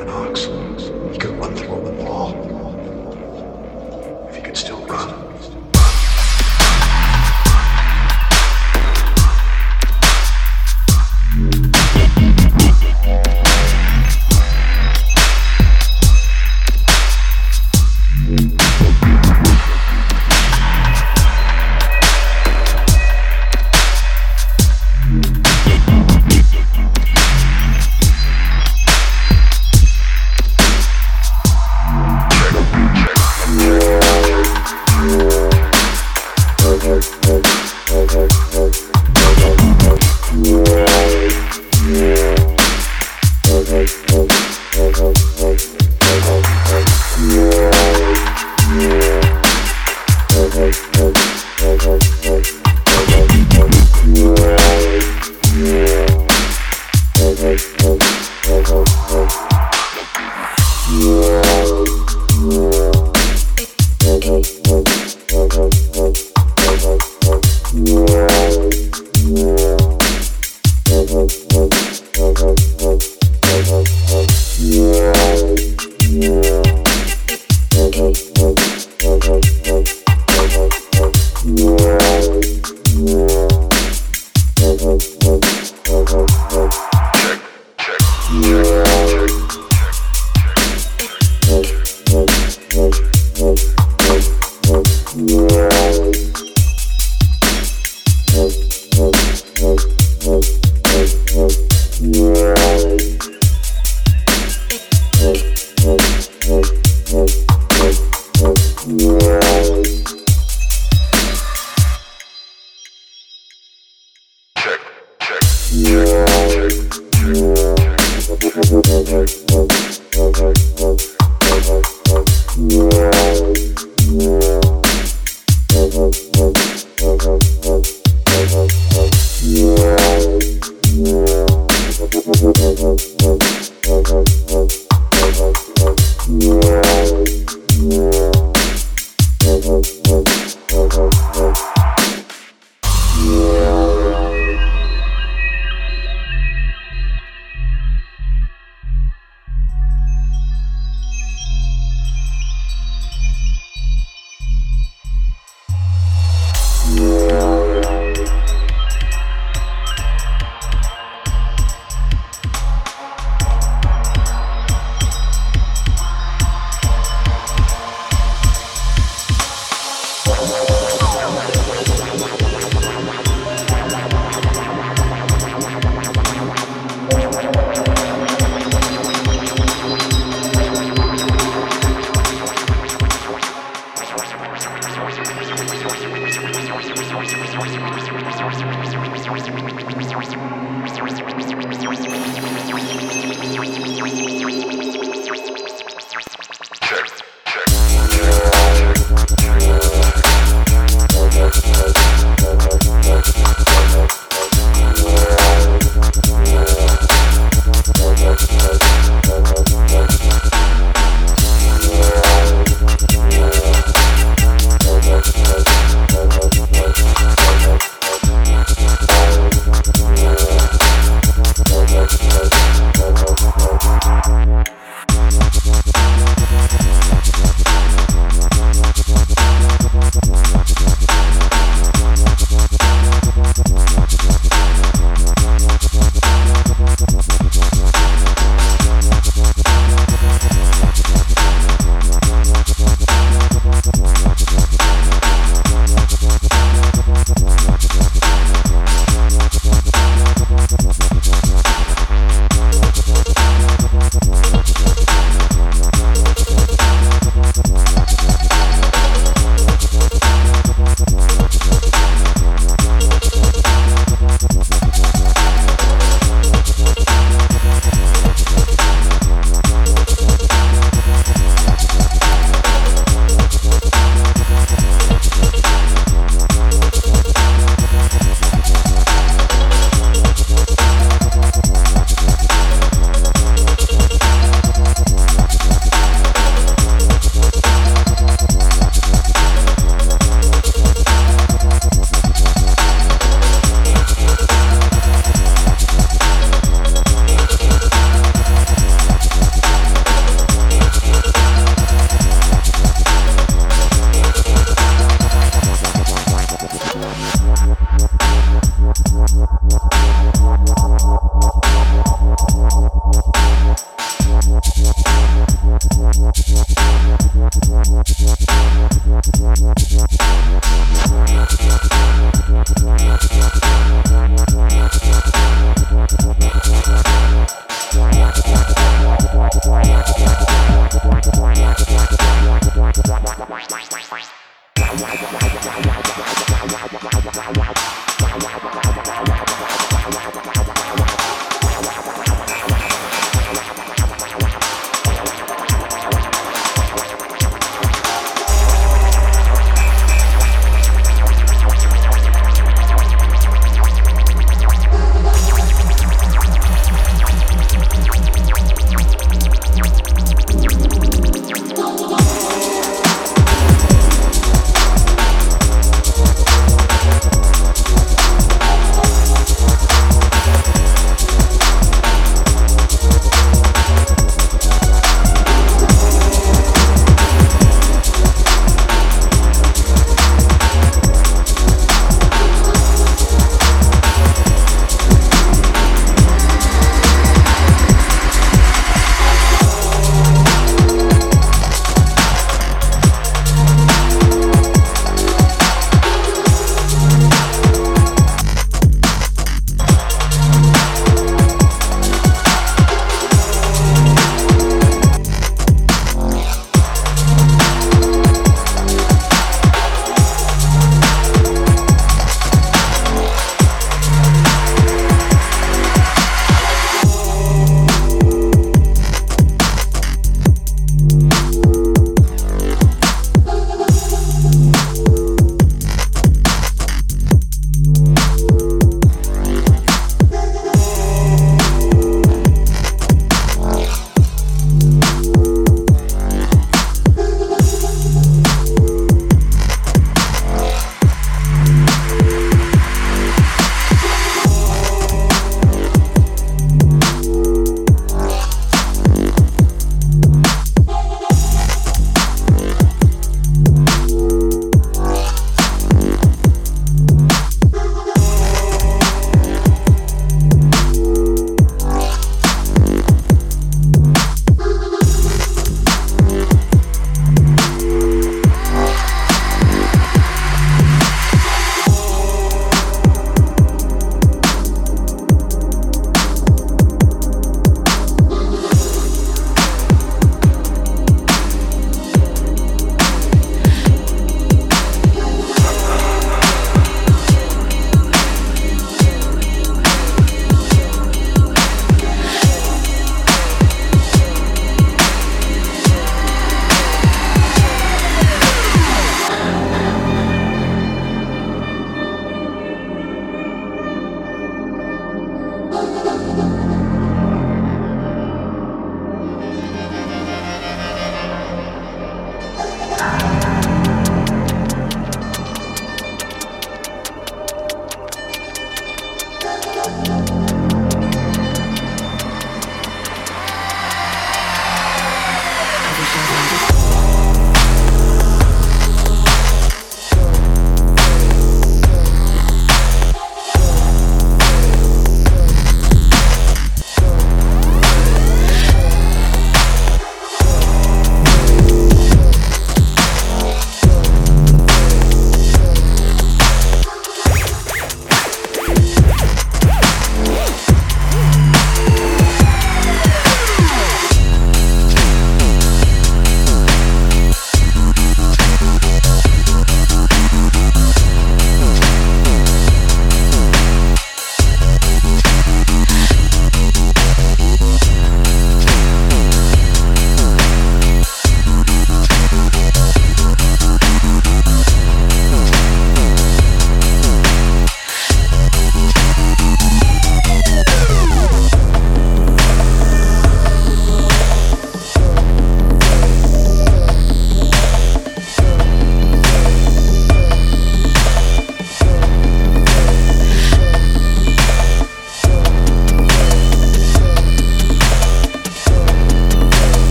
an ox. He could run through a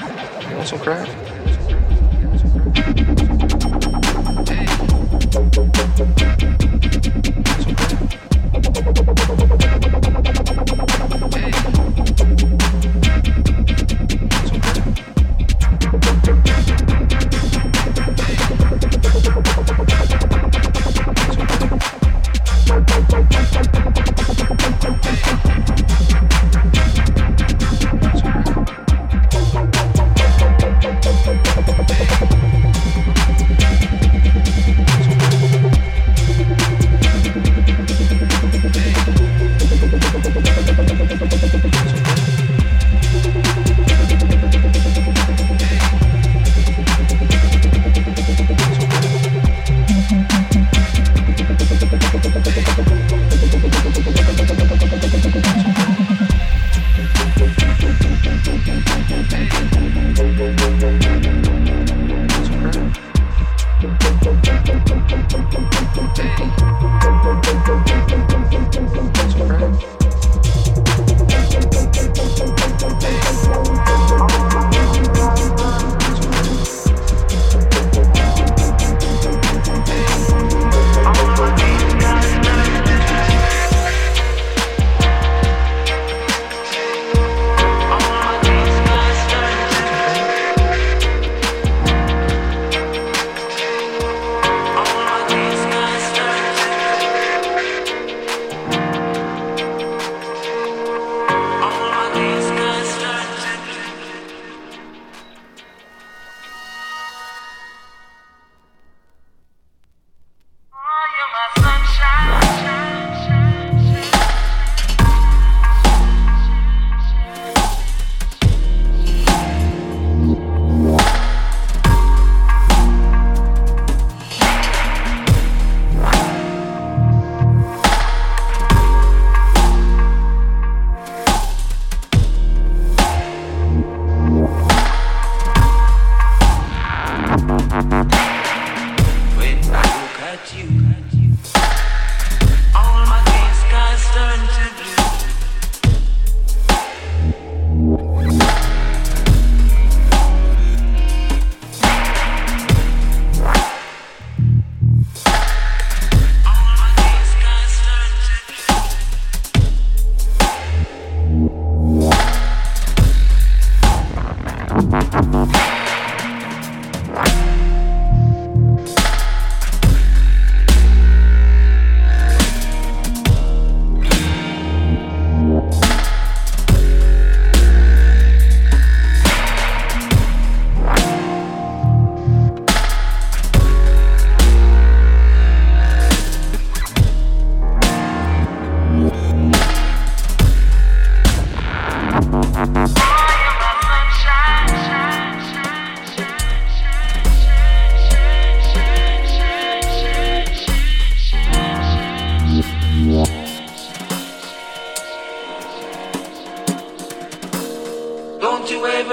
You want some crack? Hey.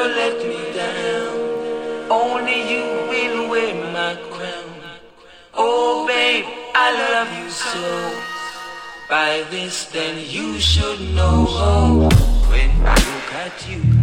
let me down. Only you will wear my crown. Oh, babe, I love you so. By this, then you should know. When I look at you.